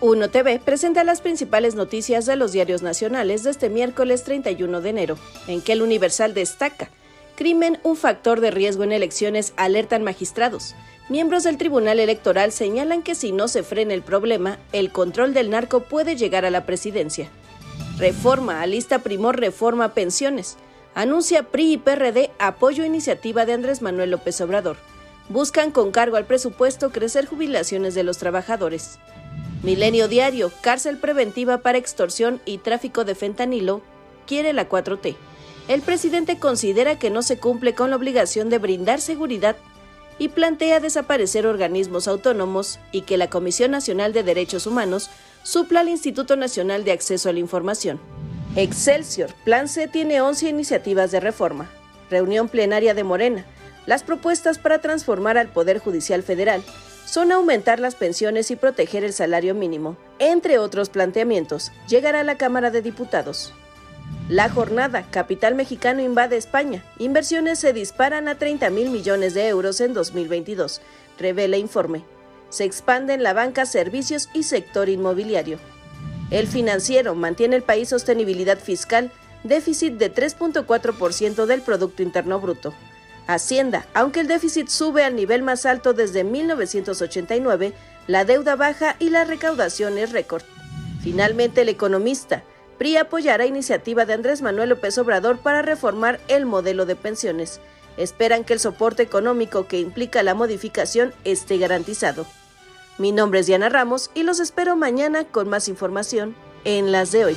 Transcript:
Uno TV presenta las principales noticias de los diarios nacionales de este miércoles 31 de enero, en que el Universal destaca Crimen, un factor de riesgo en elecciones, alertan magistrados. Miembros del Tribunal Electoral señalan que si no se frena el problema, el control del narco puede llegar a la presidencia. Reforma, alista primor reforma pensiones. Anuncia PRI y PRD apoyo a iniciativa de Andrés Manuel López Obrador. Buscan con cargo al presupuesto crecer jubilaciones de los trabajadores. Milenio Diario, cárcel preventiva para extorsión y tráfico de fentanilo, quiere la 4T. El presidente considera que no se cumple con la obligación de brindar seguridad y plantea desaparecer organismos autónomos y que la Comisión Nacional de Derechos Humanos supla al Instituto Nacional de Acceso a la Información. Excelsior, Plan C tiene 11 iniciativas de reforma. Reunión plenaria de Morena. Las propuestas para transformar al Poder Judicial Federal son aumentar las pensiones y proteger el salario mínimo. Entre otros planteamientos, llegará a la Cámara de Diputados. La jornada, Capital Mexicano invade España. Inversiones se disparan a 30 mil millones de euros en 2022, revela informe. Se expanden la banca, servicios y sector inmobiliario. El financiero mantiene el país sostenibilidad fiscal, déficit de 3.4% del Producto Interno Bruto. Hacienda, aunque el déficit sube al nivel más alto desde 1989, la deuda baja y la recaudación es récord. Finalmente, el economista, PRI apoyará iniciativa de Andrés Manuel López Obrador para reformar el modelo de pensiones. Esperan que el soporte económico que implica la modificación esté garantizado. Mi nombre es Diana Ramos y los espero mañana con más información en las de hoy.